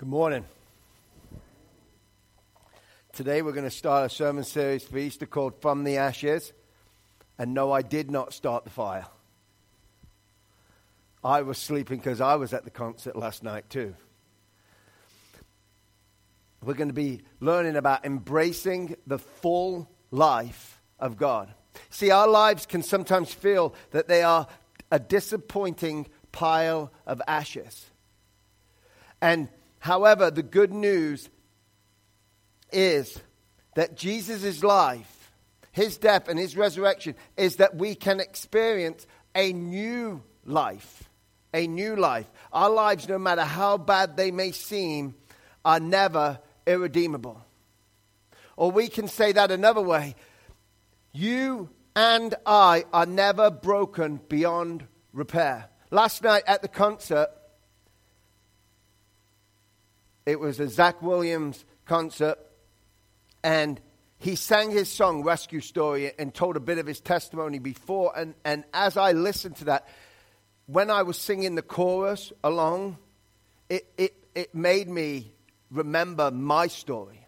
Good morning. Today we're going to start a sermon series for Easter called From the Ashes. And no, I did not start the fire. I was sleeping because I was at the concert last night too. We're going to be learning about embracing the full life of God. See, our lives can sometimes feel that they are a disappointing pile of ashes. And However, the good news is that Jesus' life, his death, and his resurrection is that we can experience a new life. A new life. Our lives, no matter how bad they may seem, are never irredeemable. Or we can say that another way you and I are never broken beyond repair. Last night at the concert, it was a Zach Williams concert, and he sang his song, Rescue Story, and told a bit of his testimony before. And, and as I listened to that, when I was singing the chorus along, it, it, it made me remember my story.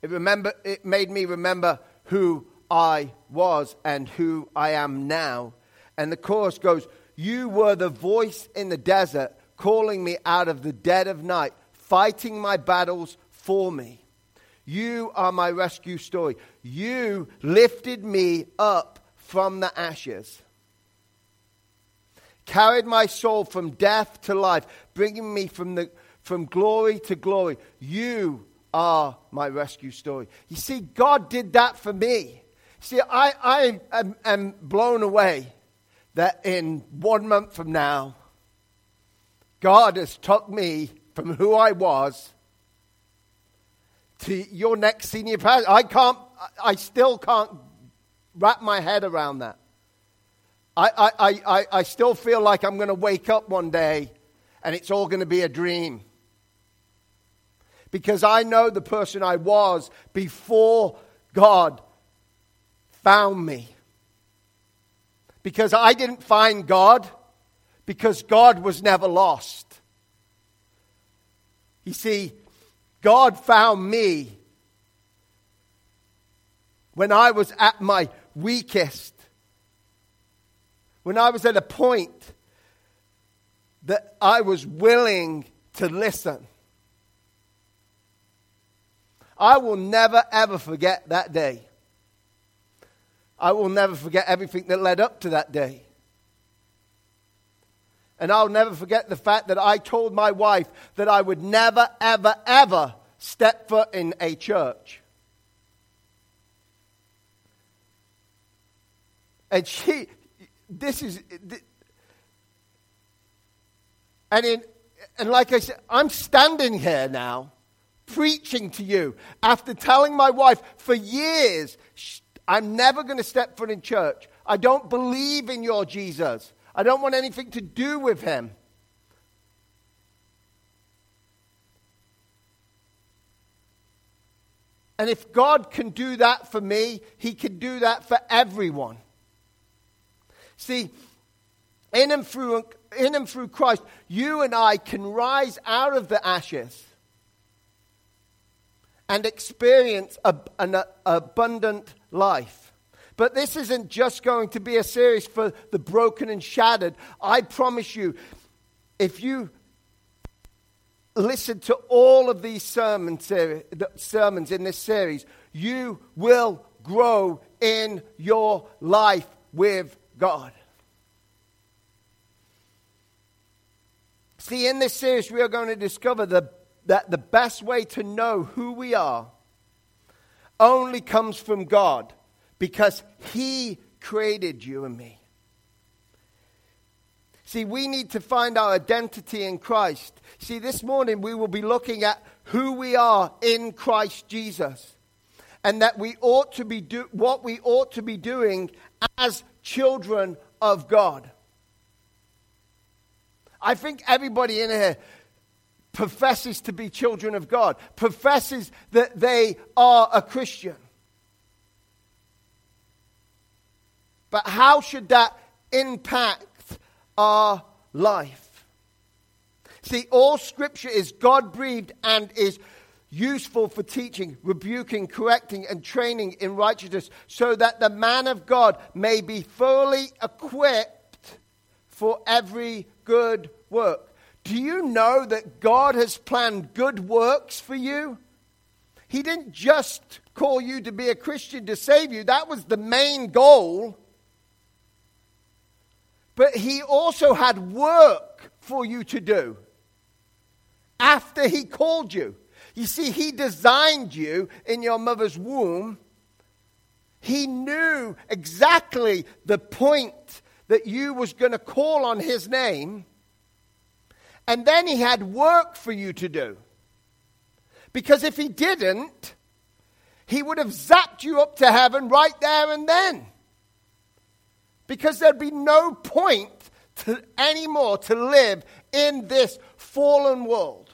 It, remember, it made me remember who I was and who I am now. And the chorus goes, You were the voice in the desert calling me out of the dead of night, fighting my battles for me. You are my rescue story. You lifted me up from the ashes, carried my soul from death to life, bringing me from, the, from glory to glory. You are my rescue story. You see, God did that for me. See, I, I am, am blown away that in one month from now, God has took me from who I was to your next senior pastor. I can't, I still can't wrap my head around that. I, I, I, I still feel like I'm going to wake up one day and it's all going to be a dream. Because I know the person I was before God found me. Because I didn't find God because God was never lost. You see, God found me when I was at my weakest, when I was at a point that I was willing to listen. I will never, ever forget that day. I will never forget everything that led up to that day. And I'll never forget the fact that I told my wife that I would never, ever, ever step foot in a church. And she, this is, and in, and like I said, I'm standing here now preaching to you after telling my wife for years, I'm never going to step foot in church. I don't believe in your Jesus. I don't want anything to do with him. And if God can do that for me, He can do that for everyone. See, in and through, in and through Christ, you and I can rise out of the ashes and experience a, an abundant life. But this isn't just going to be a series for the broken and shattered. I promise you, if you listen to all of these sermon sermons in this series, you will grow in your life with God. See, in this series, we are going to discover the, that the best way to know who we are only comes from God because He created you and me. See, we need to find our identity in Christ. See, this morning we will be looking at who we are in Christ Jesus and that we ought to be do, what we ought to be doing as children of God. I think everybody in here professes to be children of God, professes that they are a Christian. But how should that impact our life? See, all scripture is God breathed and is useful for teaching, rebuking, correcting, and training in righteousness, so that the man of God may be fully equipped for every good work. Do you know that God has planned good works for you? He didn't just call you to be a Christian to save you, that was the main goal. But He also had work for you to do after He called you. You see, He designed you in your mother's womb. He knew exactly the point that you was going to call on His name. And then He had work for you to do. Because if He didn't, He would have zapped you up to heaven right there and then. Because there'd be no point to, anymore to live in this fallen world.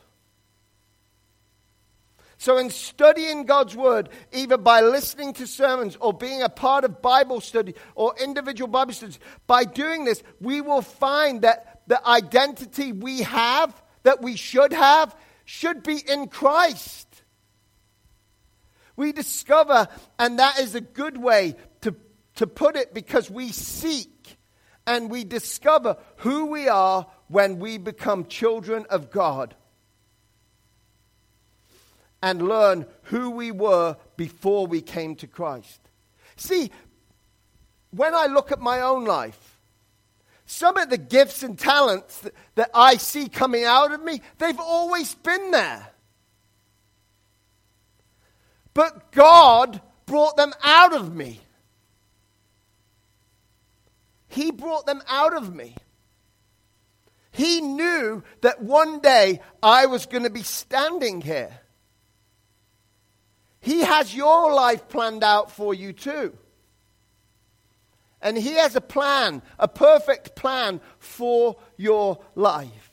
So, in studying God's Word, either by listening to sermons or being a part of Bible study or individual Bible studies, by doing this, we will find that the identity we have, that we should have, should be in Christ. We discover, and that is a good way to, to put it because we seek and we discover who we are when we become children of God and learn who we were before we came to Christ. See, when I look at my own life, some of the gifts and talents that, that I see coming out of me, they've always been there. But God brought them out of me. He brought them out of me. He knew that one day I was going to be standing here. He has your life planned out for you too. And He has a plan, a perfect plan for your life.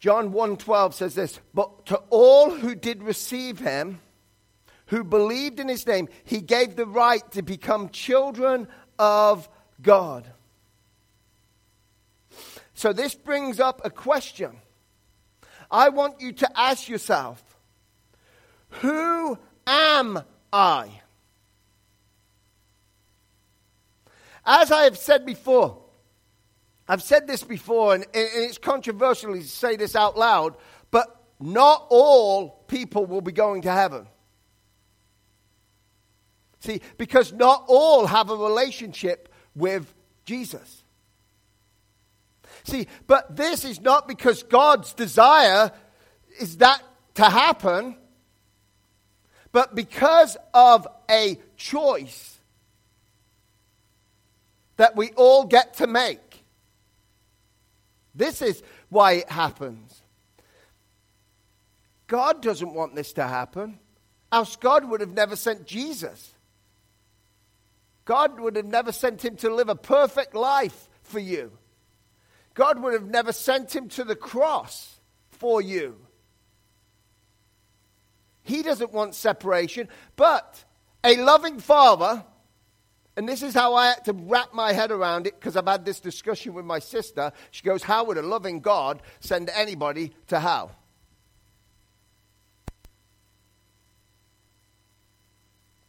John 1:12 says this, "But to all who did receive him, who believed in his name, he gave the right to become children of God." So this brings up a question. I want you to ask yourself, who am I? As I have said before, I've said this before, and, it's controversial to say this out loud, but not all people will be going to heaven. See, because not all have a relationship with Jesus. See, but this is not because God's desire is that to happen but because of a choice that we all get to make. This is why it happens. God doesn't want this to happen, else, God would have never sent Jesus. God would have never sent him to live a perfect life for you. God would have never sent him to the cross for you. He doesn't want separation. But a loving father, and this is how I had to wrap my head around it because I've had this discussion with my sister. She goes, How would a loving God send anybody to hell?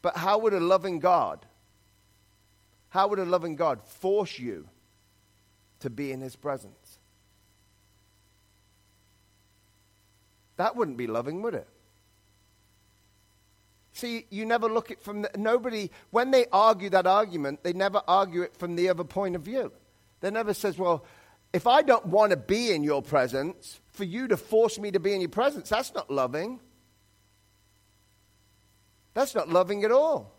But how would a loving God, how would a loving God force you to be in his presence? That wouldn't be loving, would it? See, you never look at from the, nobody, when they argue that argument, they never argue it from the other point of view. They never says, well, if I don't want to be in your presence, for you to force me to be in your presence, that's not loving. That's not loving at all.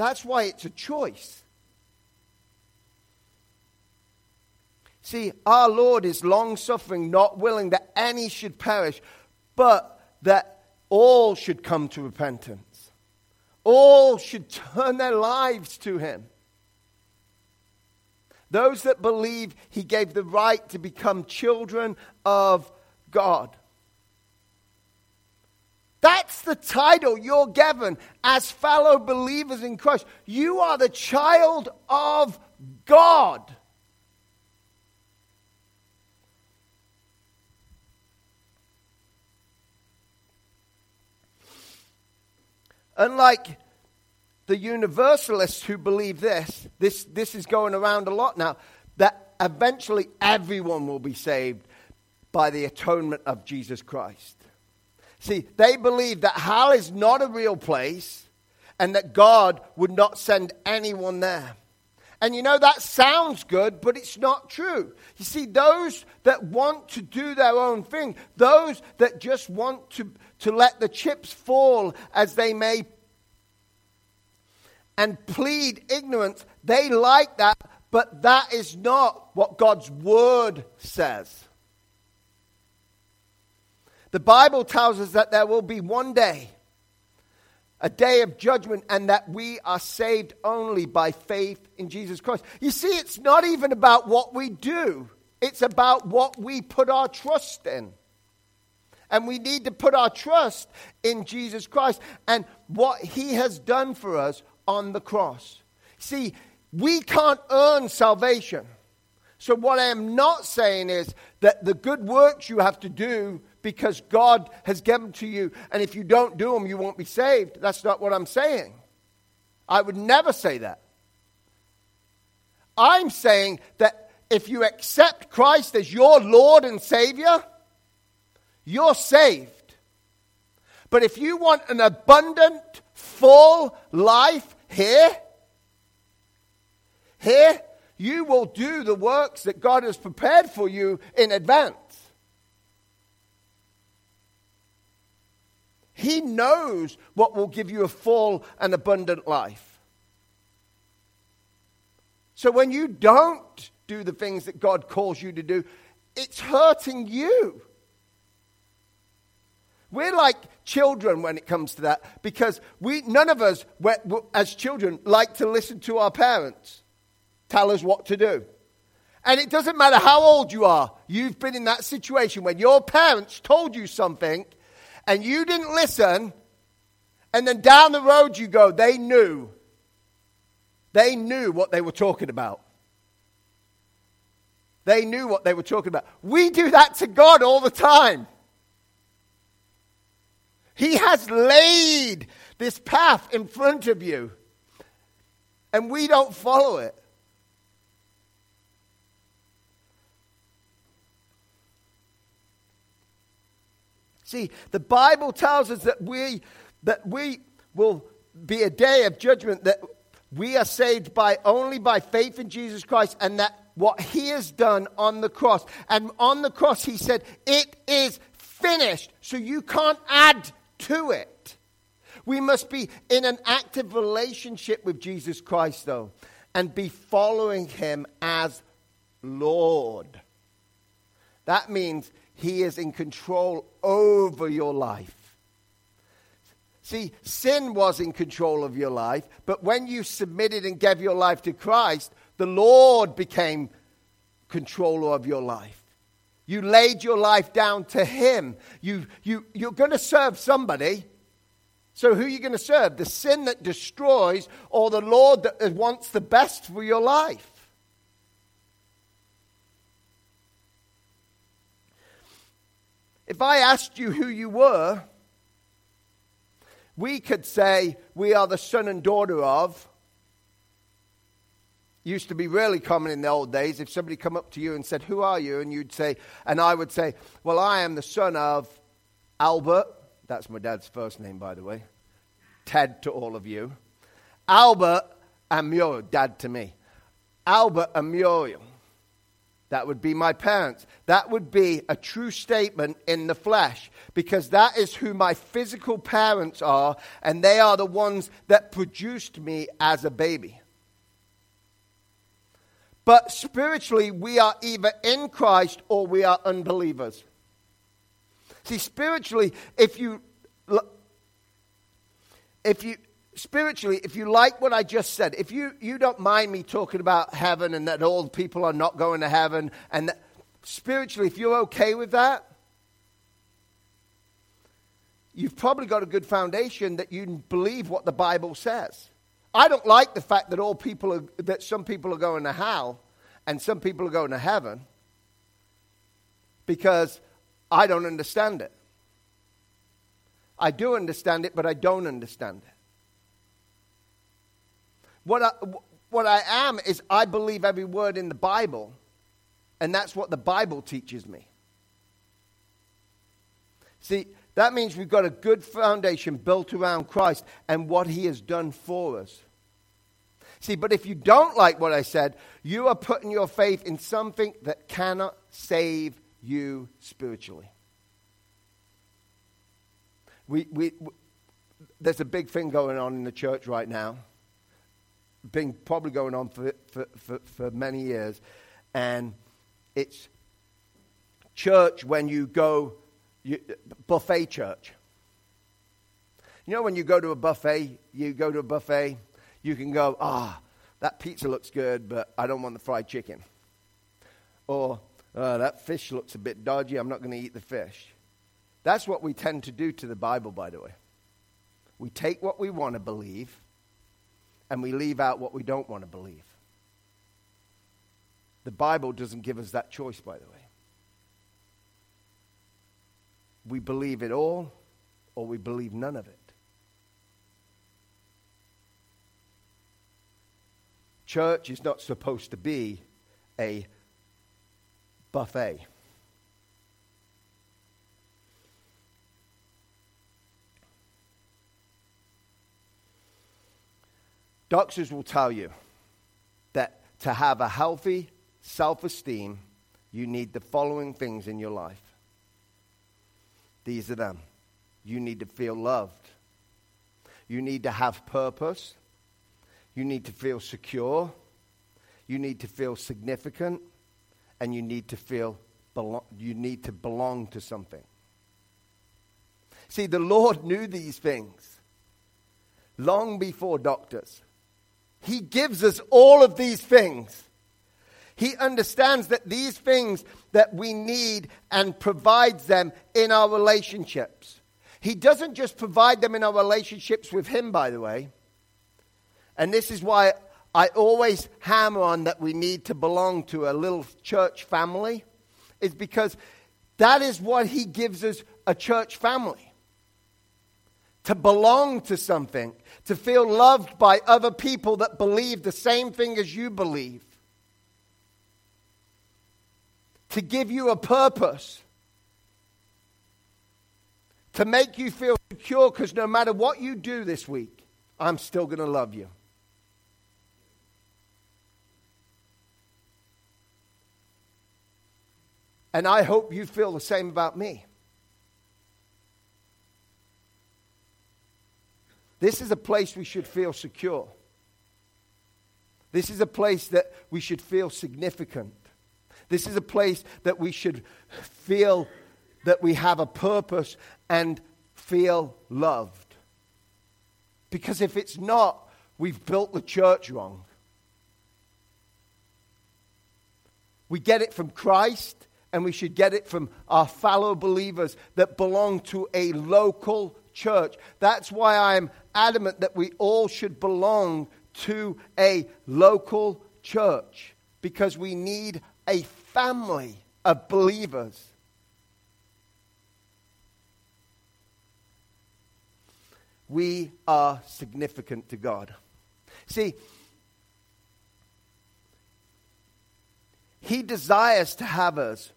That's why it's a choice. See, our Lord is long suffering, not willing that any should perish, but that all should come to repentance. All should turn their lives to Him. Those that believe He gave the right to become children of God. That's the title you're given as fellow believers in Christ. You are the child of God. Unlike the universalists who believe this, this, this is going around a lot now, that eventually everyone will be saved by the atonement of Jesus Christ. See, they believe that hell is not a real place and that God would not send anyone there. And you know, that sounds good, but it's not true. You see, those that want to do their own thing, those that just want to, to let the chips fall as they may and plead ignorance, they like that, but that is not what God's word says. The Bible tells us that there will be one day a day of judgment, and that we are saved only by faith in Jesus Christ. You see, it's not even about what we do, it's about what we put our trust in. And we need to put our trust in Jesus Christ and what he has done for us on the cross. See, we can't earn salvation. So, what I am not saying is that the good works you have to do because God has given to you, and if you don't do them, you won't be saved. That's not what I'm saying. I would never say that. I'm saying that if you accept Christ as your Lord and Savior, you're saved. But if you want an abundant, full life here, here, you will do the works that God has prepared for you in advance. He knows what will give you a full and abundant life. So when you don't do the things that God calls you to do, it's hurting you. We're like children when it comes to that because we, none of us, as children, like to listen to our parents tell us what to do. And it doesn't matter how old you are, you've been in that situation when your parents told you something and you didn't listen, and then down the road you go, they knew. They knew what they were talking about. They knew what they were talking about. We do that to God all the time. He has laid this path in front of you, and we don't follow it. See, the Bible tells us that we, that we will be a day of judgment, that we are saved by only by faith in Jesus Christ, and that what he has done on the cross. And on the cross, he said, It is finished. So you can't add to it. We must be in an active relationship with Jesus Christ, though, and be following him as Lord. That means he is in control over your life. See, sin was in control of your life, but when you submitted and gave your life to Christ, the Lord became controller of your life. You laid your life down to Him. You, you, you're going to serve somebody. So, who are you going to serve? The sin that destroys or the Lord that wants the best for your life? If I asked you who you were, we could say we are the son and daughter of. Used to be really common in the old days if somebody come up to you and said, "Who are you?" and you'd say, and I would say, "Well, I am the son of Albert." That's my dad's first name, by the way. Ted to all of you. Albert and Muriel, dad to me. Albert and Muriel. That would be my parents. That would be a true statement in the flesh because that is who my physical parents are, and they are the ones that produced me as a baby. But spiritually, we are either in Christ or we are unbelievers. See, spiritually, if you if you spiritually, if you like what I just said, if you, you don't mind me talking about heaven and that all people are not going to heaven, and that, spiritually, if you're okay with that, you've probably got a good foundation that you believe what the Bible says. I don't like the fact that all people are, that some people are going to hell and some people are going to heaven because I don't understand it. I do understand it, but I don't understand it. What I, what I am is I believe every word in the Bible, and that's what the Bible teaches me. See, that means we've got a good foundation built around Christ and what he has done for us. See, but if you don't like what I said, you are putting your faith in something that cannot save you spiritually. We, we, we, there's a big thing going on in the church right now, been probably going on for, for, for, for many years, and it's church when you go, you, buffet church. You know, when you go to a buffet, you go to a buffet you can go, ah, oh, that pizza looks good, but I don't want the fried chicken. Or, oh, that fish looks a bit dodgy, I'm not going to eat the fish. That's what we tend to do to the Bible, by the way. We take what we want to believe and we leave out what we don't want to believe. The Bible doesn't give us that choice, by the way. We believe it all or we believe none of it. Church is not supposed to be a buffet. Doctors will tell you that to have a healthy self esteem, you need the following things in your life. These are them. You need to feel loved. You need to have purpose. You need to feel secure. You need to feel significant. And you need to feel belong, you need to belong to something. See, the Lord knew these things long before doctors. He gives us all of these things. He understands that these things that we need and provides them in our relationships. He doesn't just provide them in our relationships with Him, by the way. And this is why I always hammer on that we need to belong to a little church family, is because that is what he gives us a church family. To belong to something, to feel loved by other people that believe the same thing as you believe, to give you a purpose, to make you feel secure because no matter what you do this week, I'm still going to love you. And I hope you feel the same about me. This is a place we should feel secure. This is a place that we should feel significant. This is a place that we should feel that we have a purpose and feel loved. Because if it's not, we've built the church wrong. We get it from Christ, and we should get it from our fellow believers that belong to a local church. That's why I'm adamant that we all should belong to a local church because we need a family of believers. We are significant to God. See, He desires to have us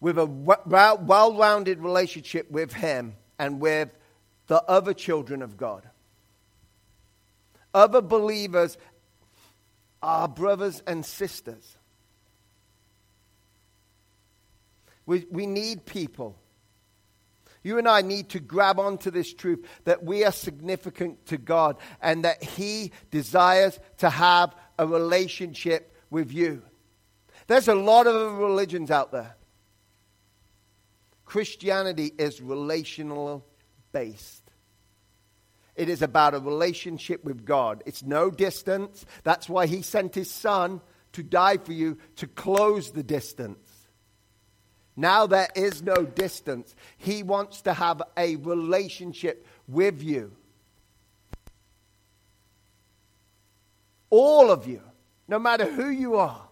with a well rounded relationship with Him and with the other children of God. Other believers are brothers and sisters. We, we need people. You and I need to grab onto this truth that we are significant to God and that He desires to have a relationship with you. There's a lot of religions out there. Christianity is relational based. It is about a relationship with God. It's no distance. That's why He sent His Son to die for you to close the distance. Now there is no distance. He wants to have a relationship with you. All of you, no matter who you are,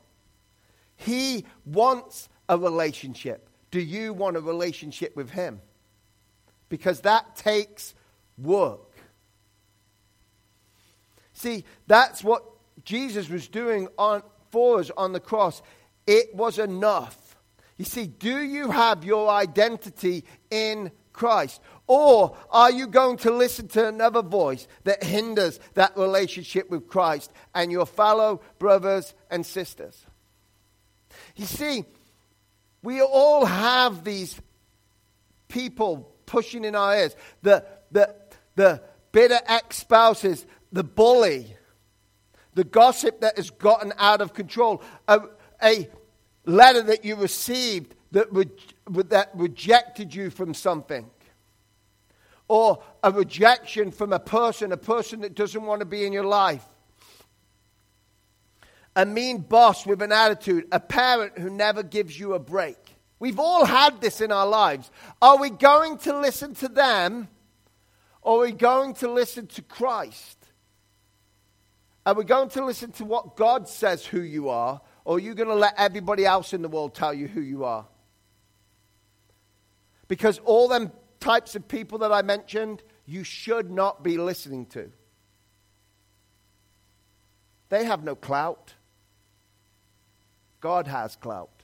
He wants a relationship. Do you want a relationship with Him? Because that takes work. See, that's what Jesus was doing on, for us on the cross. It was enough. You see, do you have your identity in Christ? Or are you going to listen to another voice that hinders that relationship with Christ and your fellow brothers and sisters? You see, we all have these people pushing in our ears. The, the, the bitter ex spouses, the bully, the gossip that has gotten out of control, a, a letter that you received that, re- that rejected you from something, or a rejection from a person, a person that doesn't want to be in your life, a mean boss with an attitude, a parent who never gives you a break. We've all had this in our lives. Are we going to listen to them or are we going to listen to Christ? Are we going to listen to what God says who you are or are you going to let everybody else in the world tell you who you are? Because all them types of people that I mentioned, you should not be listening to. They have no clout. God has clout.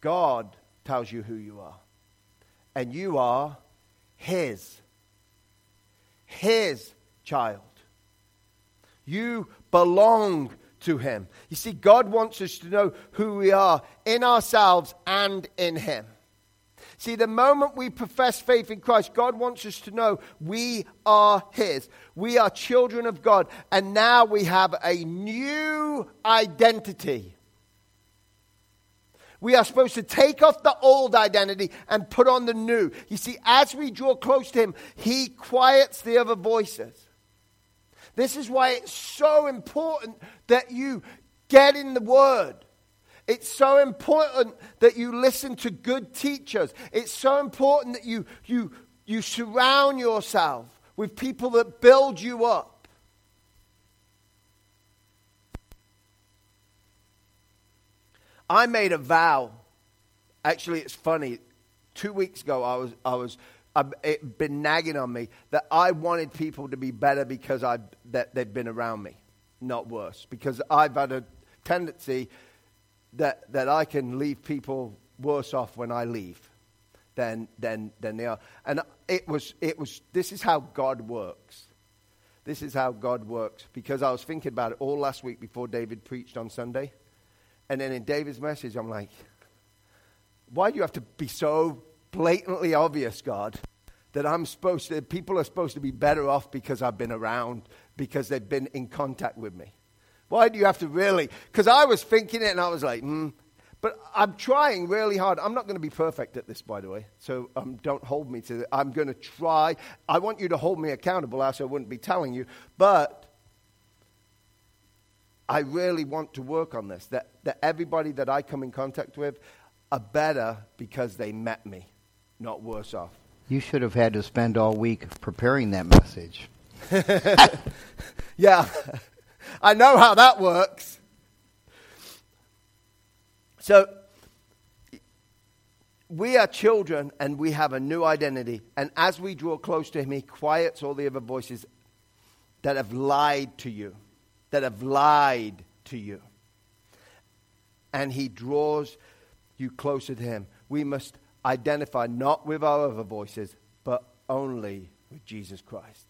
God tells you who you are. And you are His. His child. You belong to Him. You see, God wants us to know who we are in ourselves and in Him. See, the moment we profess faith in Christ, God wants us to know we are His. We are children of God. And now we have a new identity. We are supposed to take off the old identity and put on the new. You see, as we draw close to Him, He quiets the other voices. This is why it's so important that you get in the Word. It's so important that you listen to good teachers. It's so important that you, you, you surround yourself with people that build you up. I made a vow. Actually, it's funny. Two weeks ago, I was, I was uh, it been nagging on me that I wanted people to be better because I, that they've been around me, not worse. Because I've had a tendency that, that I can leave people worse off when I leave than, than, than they are. And it was, it was, this is how God works. This is how God works. Because I was thinking about it all last week before David preached on Sunday. And then in David's message, I'm like, why do you have to be so blatantly obvious, God, that I'm supposed to, people are supposed to be better off because I've been around, because they've been in contact with me? Why do you have to really? Because I was thinking it and I was like, hmm. But I'm trying really hard. I'm not going to be perfect at this, by the way. So um, don't hold me to it. I'm going to try. I want you to hold me accountable, else I wouldn't be telling you. But I really want to work on this. That, that everybody that I come in contact with are better because they met me, not worse off. You should have had to spend all week preparing that message. yeah. I know how that works. So, we are children and we have a new identity. And as we draw close to Him, He quiets all the other voices that have lied to you, that have lied to you. And He draws you closer to Him. We must identify not with our other voices, but only with Jesus Christ.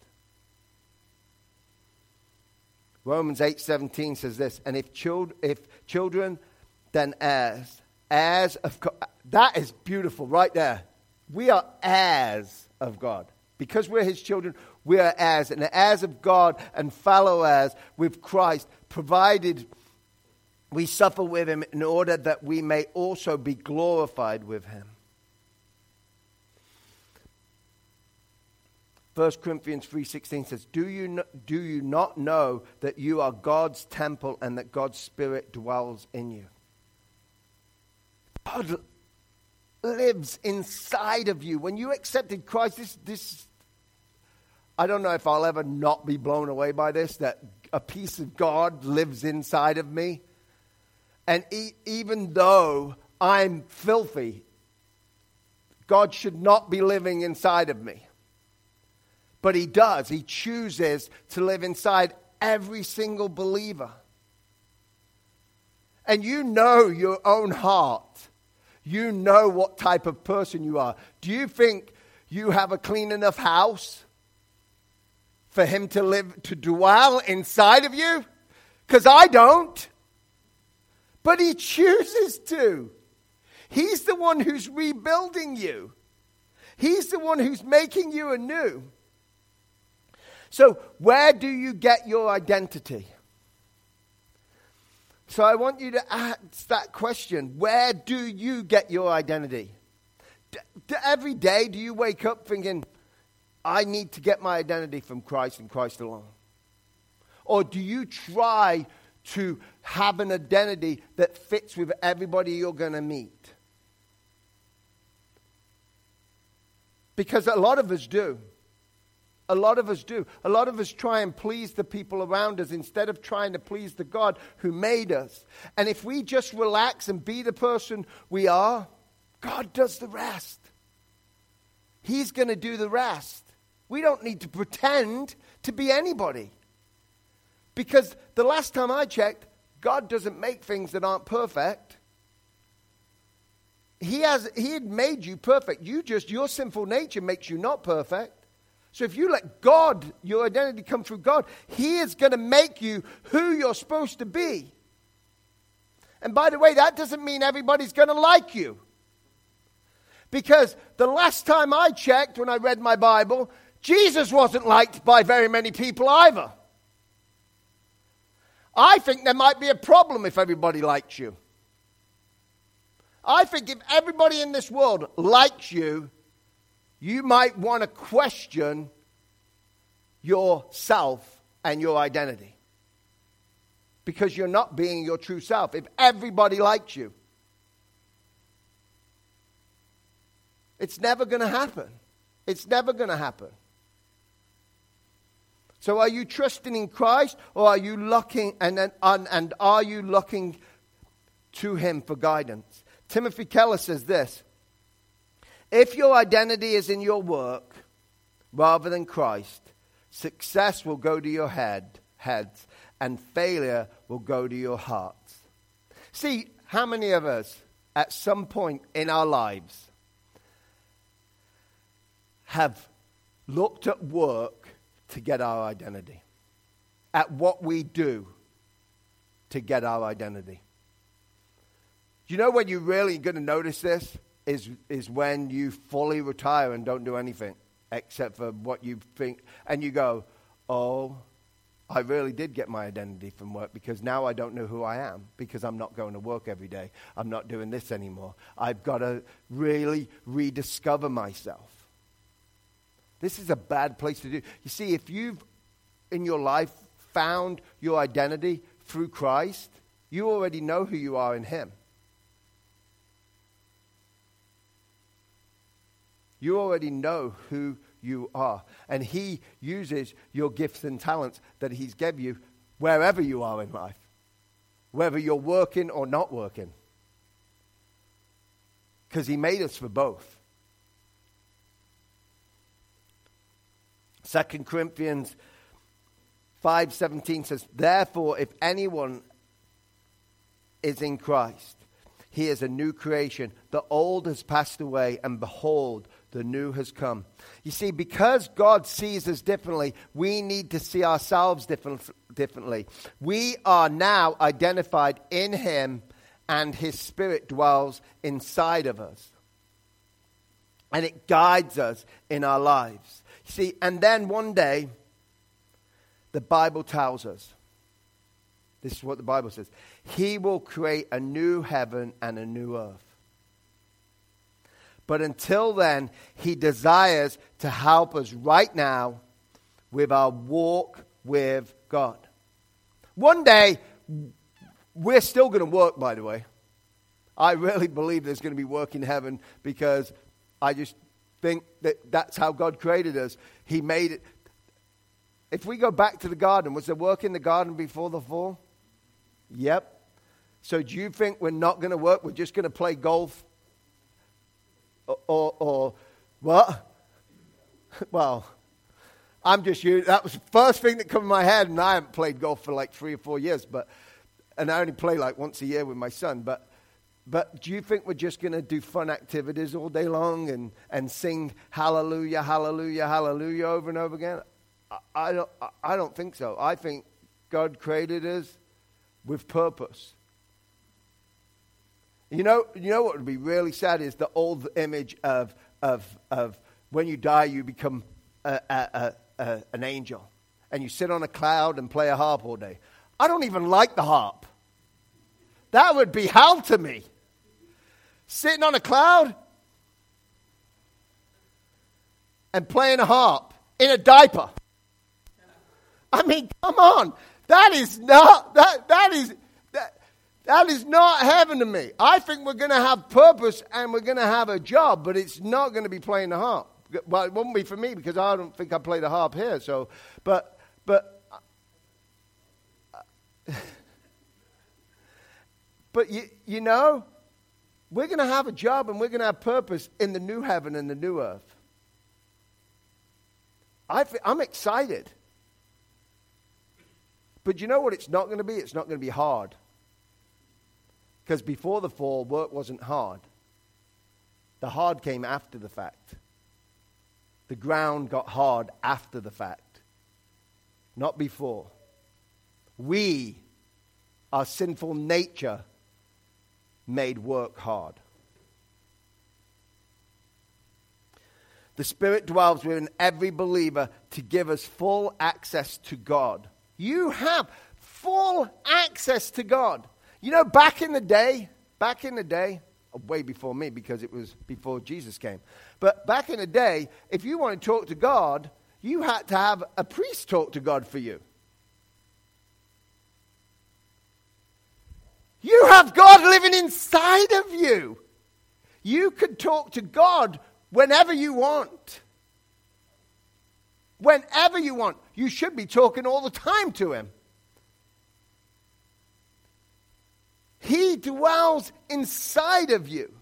Romans 8:17 says this, and if, if children, then heirs, heirs of God. That is beautiful right there. We are heirs of God. Because we're his children, we are heirs, and heirs of God and fellow heirs with Christ, provided we suffer with him in order that we may also be glorified with him. 1 Corinthians 3:16 says, do you, "Do you not know that you are God's temple and that God's spirit dwells in you?" God lives inside of you. When you accepted Christ, this, this I don't know if I'll ever not be blown away by this that a piece of God lives inside of me. And e- even though I'm filthy, God should not be living inside of me But He does. He chooses to live inside every single believer. And you know your own heart. You know what type of person you are. Do you think you have a clean enough house for him to live, to dwell inside of you? Because I don't. But he chooses to. He's the one who's rebuilding you. He's the one who's making you anew. So, where do you get your identity? So, I want you to ask that question Where do you get your identity? D- d- every day, do you wake up thinking, I need to get my identity from Christ and Christ alone? Or do you try to have an identity that fits with everybody you're going to meet? Because a lot of us do. A lot of us do. A lot of us try and please the people around us instead of trying to please the God who made us. And if we just relax and be the person we are, God does the rest. He's going to do the rest. We don't need to pretend to be anybody. Because the last time I checked, God doesn't make things that aren't perfect. He has he had made you perfect. You just your sinful nature makes you not perfect. So if you let God, your identity come through God, He is going to make you who you're supposed to be. And by the way, that doesn't mean everybody's going to like you. Because the last time I checked when I read my Bible, Jesus wasn't liked by very many people either. I think there might be a problem if everybody likes you. I think if everybody in this world likes you, you might want to question yourself and your identity. Because you're not being your true self. If everybody likes you, it's never going to happen. It's never going to happen. So, are you trusting in Christ, or are you looking and, and, and are you looking to Him for guidance? Timothy Keller says this if your identity is in your work rather than Christ, success will go to your head, heads, and failure will go to your hearts. See, how many of us at some point in our lives have looked at work to get our identity? At what we do to get our identity? Do you know when you're really going to notice this? Is, is when you fully retire and don't do anything except for what you think. And you go, oh, I really did get my identity from work because now I don't know who I am because I'm not going to work every day. I'm not doing this anymore. I've got to really rediscover myself. This is a bad place to do. You see, if you've in your life found your identity through Christ, you already know who you are in Him. You already know who you are. And He uses your gifts and talents that He's given you wherever you are in life, whether you're working or not working. Because He made us for both. 2 Corinthians 5:17 says, "Therefore if anyone is in Christ, he is a new creation. The old has passed away, and behold, the new has come. You see, because God sees us differently, we need to see ourselves different, differently. We are now identified in Him, and His Spirit dwells inside of us. And it guides us in our lives. See, and then one day, the Bible tells us this is what the Bible says He will create a new heaven and a new earth. But until then, He desires to help us right now with our walk with God. One day, we're still going to work, by the way. I really believe there's going to be work in heaven because I just think that that's how God created us. He made it. If we go back to the garden, was there work in the garden before the fall? Yep. So do you think we're not going to work? We're just going to play golf or, or, or what? Well, I'm just you. That was the first thing that came in my head, and I haven't played golf for like three or four years, but and I only play like once a year with my son. But but do you think we're just going to do fun activities all day long and, and sing hallelujah, hallelujah, hallelujah over and over again? I, I don't, I don't think so. I think God created us with purpose. You know, you know what would be really sad is the old image of, of, of when you die, you become a, a, a, an angel and you sit on a cloud and play a harp all day. I don't even like the harp. That would be hell to me. Sitting on a cloud and playing a harp in a diaper. I mean, come on. That is not that that is that, is not heaven to me. I think we're going to have purpose and we're going to have a job, but it's not going to be playing the harp. Well, it won't be for me because I don't think I play the harp here. So, but but but you you know, we're going to have a job and we're going to have purpose in the new heaven and the new earth. I I'm excited. But you know what it's not going to be? It's not going to be hard. Because before the fall, work wasn't hard. The hard came after the fact. The ground got hard after the fact, not before. We, our sinful nature, made work hard. The Spirit dwells within every believer to give us full access to God. You have full access to God. You know, back in the day, back in the day, uh, way before me because it was before Jesus came. But back in the day, if you want to talk to God, you had to have a priest talk to God for you. You have God living inside of you. You could talk to God whenever you want whenever you want. You should be talking all the time to Him. He dwells inside of you.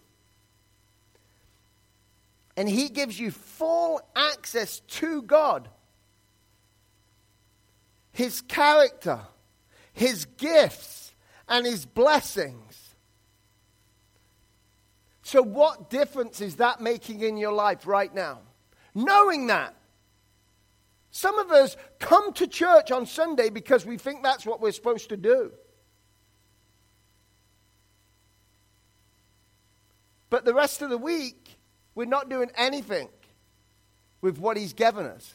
And He gives you full access to God. His character, His gifts, and His blessings. So, what difference is that making in your life right now? Knowing that. Some of us come to church on Sunday because we think that's what we're supposed to do. But the rest of the week, we're not doing anything with what He's given us.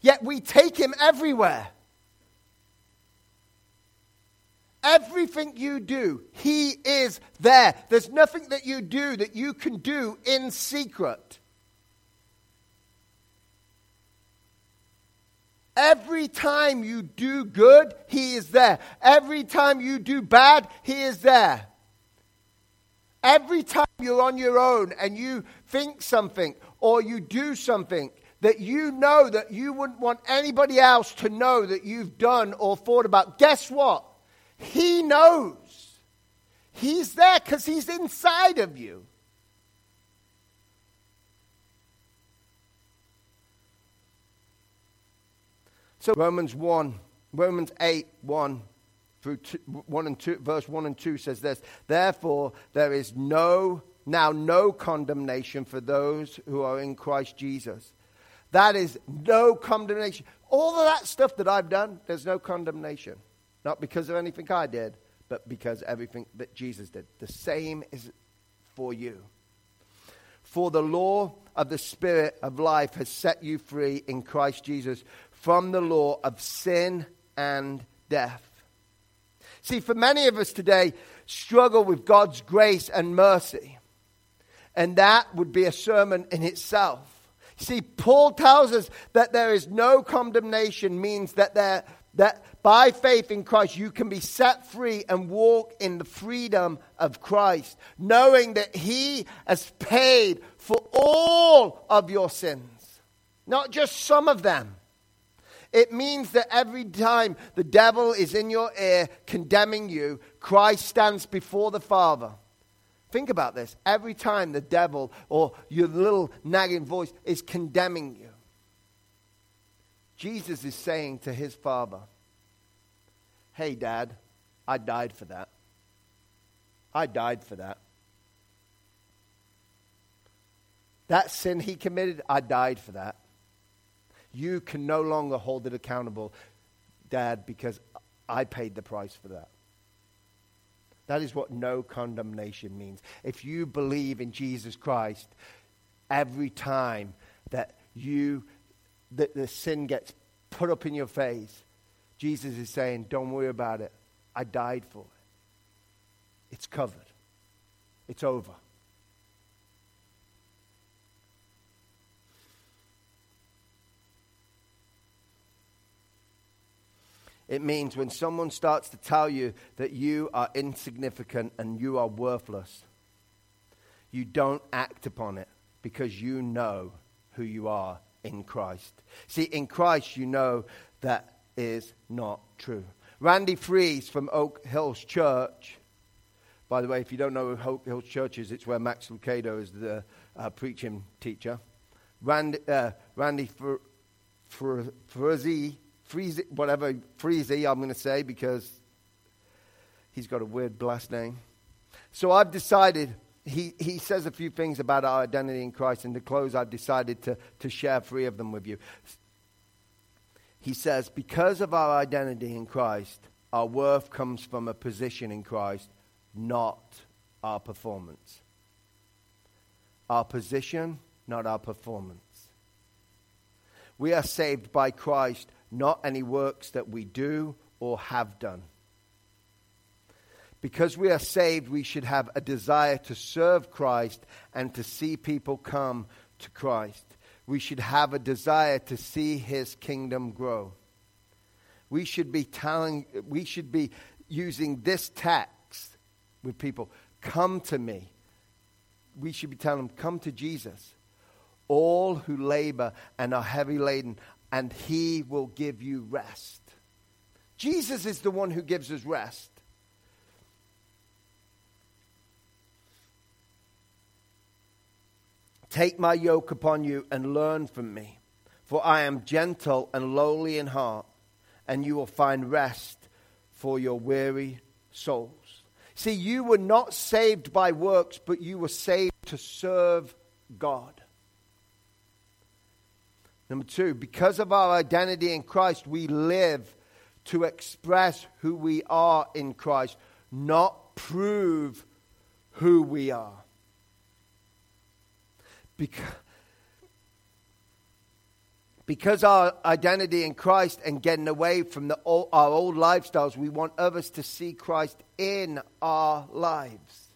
Yet we take Him everywhere. Everything you do, He is there. There's nothing that you do that you can do in secret. Every time you do good, He is there. Every time you do bad, He is there. Every time you're on your own and you think something or you do something that you know that you wouldn't want anybody else to know that you've done or thought about, guess what? He knows. He's there because He's inside of you. So Romans 1, Romans 8, 1 through two, 1 and 2, verse 1 and 2 says this, Therefore there is no, now no condemnation for those who are in Christ Jesus. That is no condemnation. All of that stuff that I've done, there's no condemnation. Not because of anything I did, but because everything that Jesus did. The same is for you. For the law of the Spirit of life has set you free in Christ Jesus from the law of sin and death. See, for many of us today, struggle with God's grace and mercy. And that would be a sermon in itself. See, Paul tells us that there is no condemnation, means that, there, that by faith in Christ you can be set free and walk in the freedom of Christ, knowing that He has paid for all of your sins, not just some of them. It means that every time the devil is in your ear condemning you, Christ stands before the Father. Think about this. Every time the devil or your little nagging voice is condemning you, Jesus is saying to his father, Hey, dad, I died for that. I died for that. That sin he committed, I died for that. You can no longer hold it accountable, Dad, because I paid the price for that. That is what no condemnation means. If you believe in Jesus Christ, every time that you that the sin gets put up in your face, Jesus is saying, Don't worry about it. I died for it. It's covered. It's over. It means when someone starts to tell you that you are insignificant and you are worthless, you don't act upon it because you know who you are in Christ. See, in Christ, you know that is not true. Randy Fries from Oak Hills Church. By the way, if you don't know who Oak Hills Church is, it's where Max Lucado is the uh, preaching teacher. Randy, uh, Randy Freezy, whatever, Freezy, I'm going to say, because he's got a weird blast name. So I've decided, he, he says a few things about our identity in Christ, and to close, I've decided to, to share three of them with you. He says, because of our identity in Christ, our worth comes from a position in Christ, not our performance. Our position, not our performance. We are saved by Christ not any works that we do or have done. Because we are saved, we should have a desire to serve Christ and to see people come to Christ. We should have a desire to see his kingdom grow. We should be telling, we should be using this text with people come to me. We should be telling them, come to Jesus. All who labor and are heavy laden, and he will give you rest. Jesus is the one who gives us rest. Take my yoke upon you and learn from me, for I am gentle and lowly in heart, and you will find rest for your weary souls. See, you were not saved by works, but you were saved to serve God. Number two, because of our identity in Christ, we live to express who we are in Christ, not prove who we are. Because, because our identity in Christ and getting away from the, our old lifestyles, we want others to see Christ in our lives.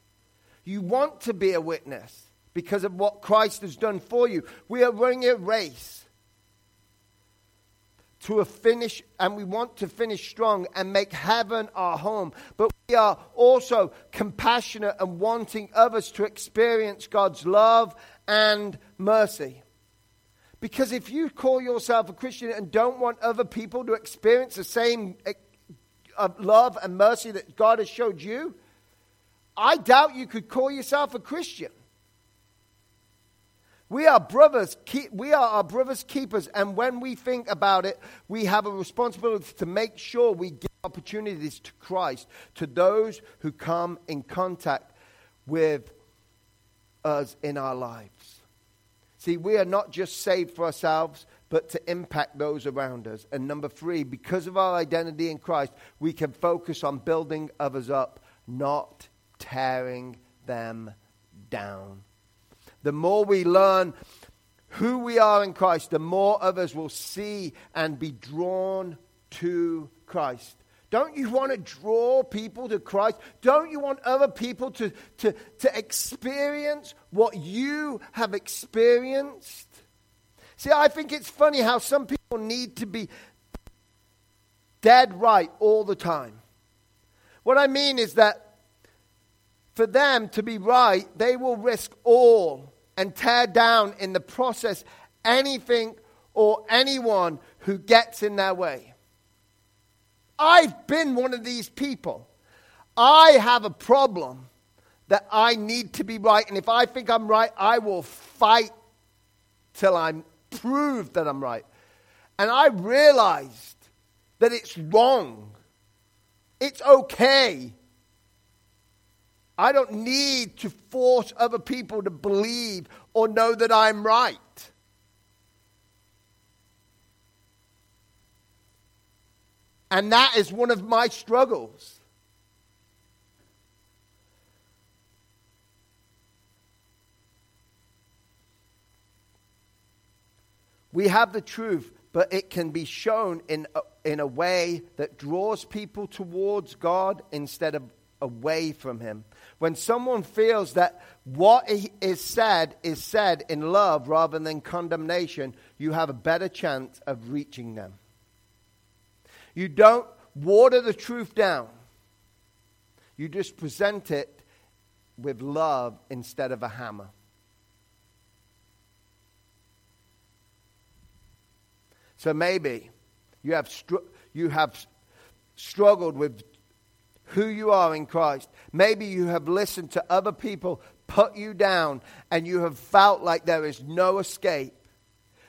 You want to be a witness because of what Christ has done for you. We are running a race to a finish, and we want to finish strong and make heaven our home. But we are also compassionate and wanting others to experience God's love and mercy. Because if you call yourself a Christian and don't want other people to experience the same uh, love and mercy that God has showed you, I doubt you could call yourself a Christian. We are brothers. Keep, we are our brothers' keepers. And when we think about it, we have a responsibility to make sure we give opportunities to Christ, to those who come in contact with us in our lives. See, we are not just saved for ourselves, but to impact those around us. And number three, because of our identity in Christ, we can focus on building others up, not tearing them down. The more we learn who we are in Christ, the more others will see and be drawn to Christ. Don't you want to draw people to Christ? Don't you want other people to, to, to experience what you have experienced? See, I think it's funny how some people need to be dead right all the time. What I mean is that for them to be right, they will risk all and tear down in the process anything or anyone who gets in their way. I've been one of these people. I have a problem that I need to be right. And if I think I'm right, I will fight till I'm proved that I'm right. And I realized that it's wrong. It's okay. I don't need to force other people to believe or know that I'm right. And that is one of my struggles. We have the truth, but it can be shown in a, in a way that draws people towards God instead of away from Him. When someone feels that what is said is said in love rather than condemnation, you have a better chance of reaching them. You don't water the truth down, you just present it with love instead of a hammer. So maybe you have, str- you have struggled with who you are in Christ. Maybe you have listened to other people put you down and you have felt like there is no escape.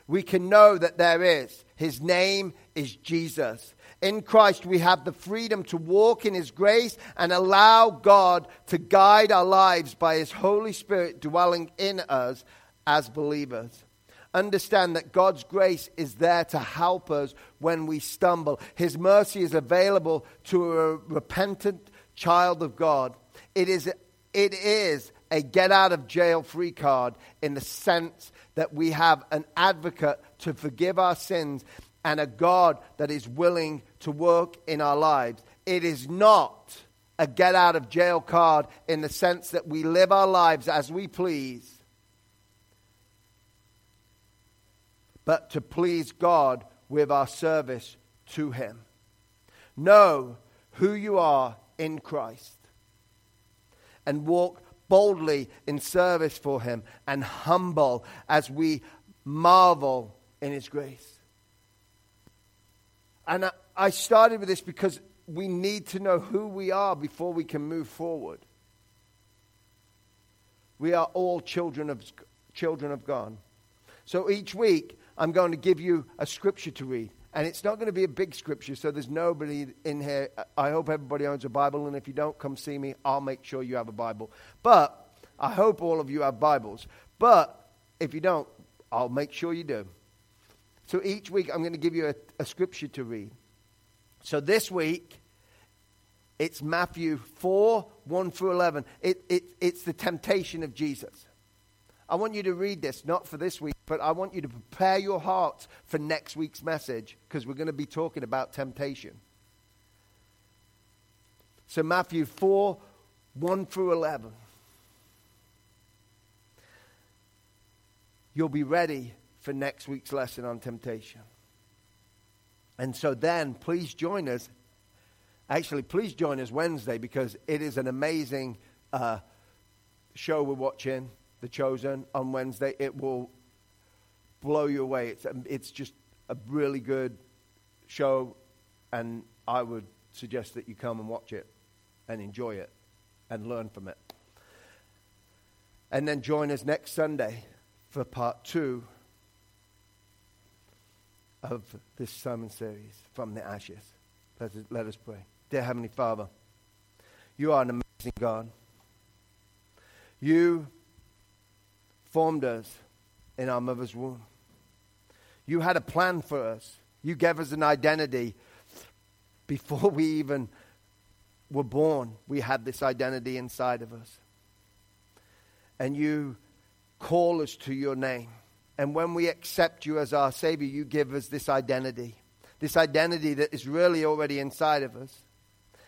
We can know that there is. His name is Jesus. In Christ, we have the freedom to walk in His grace and allow God to guide our lives by His Holy Spirit dwelling in us as believers. Understand that God's grace is there to help us when we stumble. His mercy is available to a repentant child of God. It is, it is a get out of jail free card in the sense that we have an advocate to forgive our sins and a God that is willing to work in our lives. It is not a get out of jail card in the sense that we live our lives as we please but to please God with our service to Him. Know who you are in Christ and walk boldly in service for Him and humble as we marvel in His grace. And I started with this because we need to know who we are before we can move forward. We are all children of, children of God. So each week, I'm going to give you a scripture to read. And it's not going to be a big scripture, so there's nobody in here. I hope everybody owns a Bible, and if you don't, come see me. I'll make sure you have a Bible. But I hope all of you have Bibles. But if you don't, I'll make sure you do. So each week, I'm going to give you a, a scripture to read. So this week, it's Matthew 4 1 through 11. It, it, it's the temptation of Jesus. I want you to read this, not for this week, but I want you to prepare your heart for next week's message because we're going to be talking about temptation. So, Matthew 4 1 through 11. You'll be ready for next week's lesson on temptation. And so then, please join us. Actually, please join us Wednesday because it is an amazing uh, show we're watching. The Chosen on Wednesday. It will blow you away. It's, um, it's just a really good show, and I would suggest that you come and watch it and enjoy it and learn from it. And then join us next Sunday for part two of this sermon series, From the Ashes. Let us, let us pray. Dear Heavenly Father, you are an amazing God. You formed us in our mother's womb. You had a plan for us. You gave us an identity before we even were born. We had this identity inside of us. And you call us to your name. And when we accept you as our Savior, you give us this identity. This identity that is really already inside of us.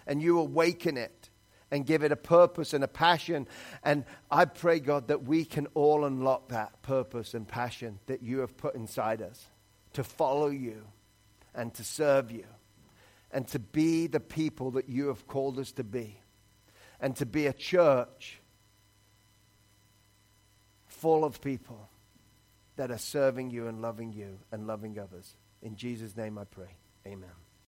And you awaken it and give it a purpose and a passion. And I pray, God, that we can all unlock that purpose and passion that you have put inside us to follow you and to serve you and to be the people that you have called us to be and to be a church full of people that are serving you and loving you and loving others. In Jesus' name I pray. Amen.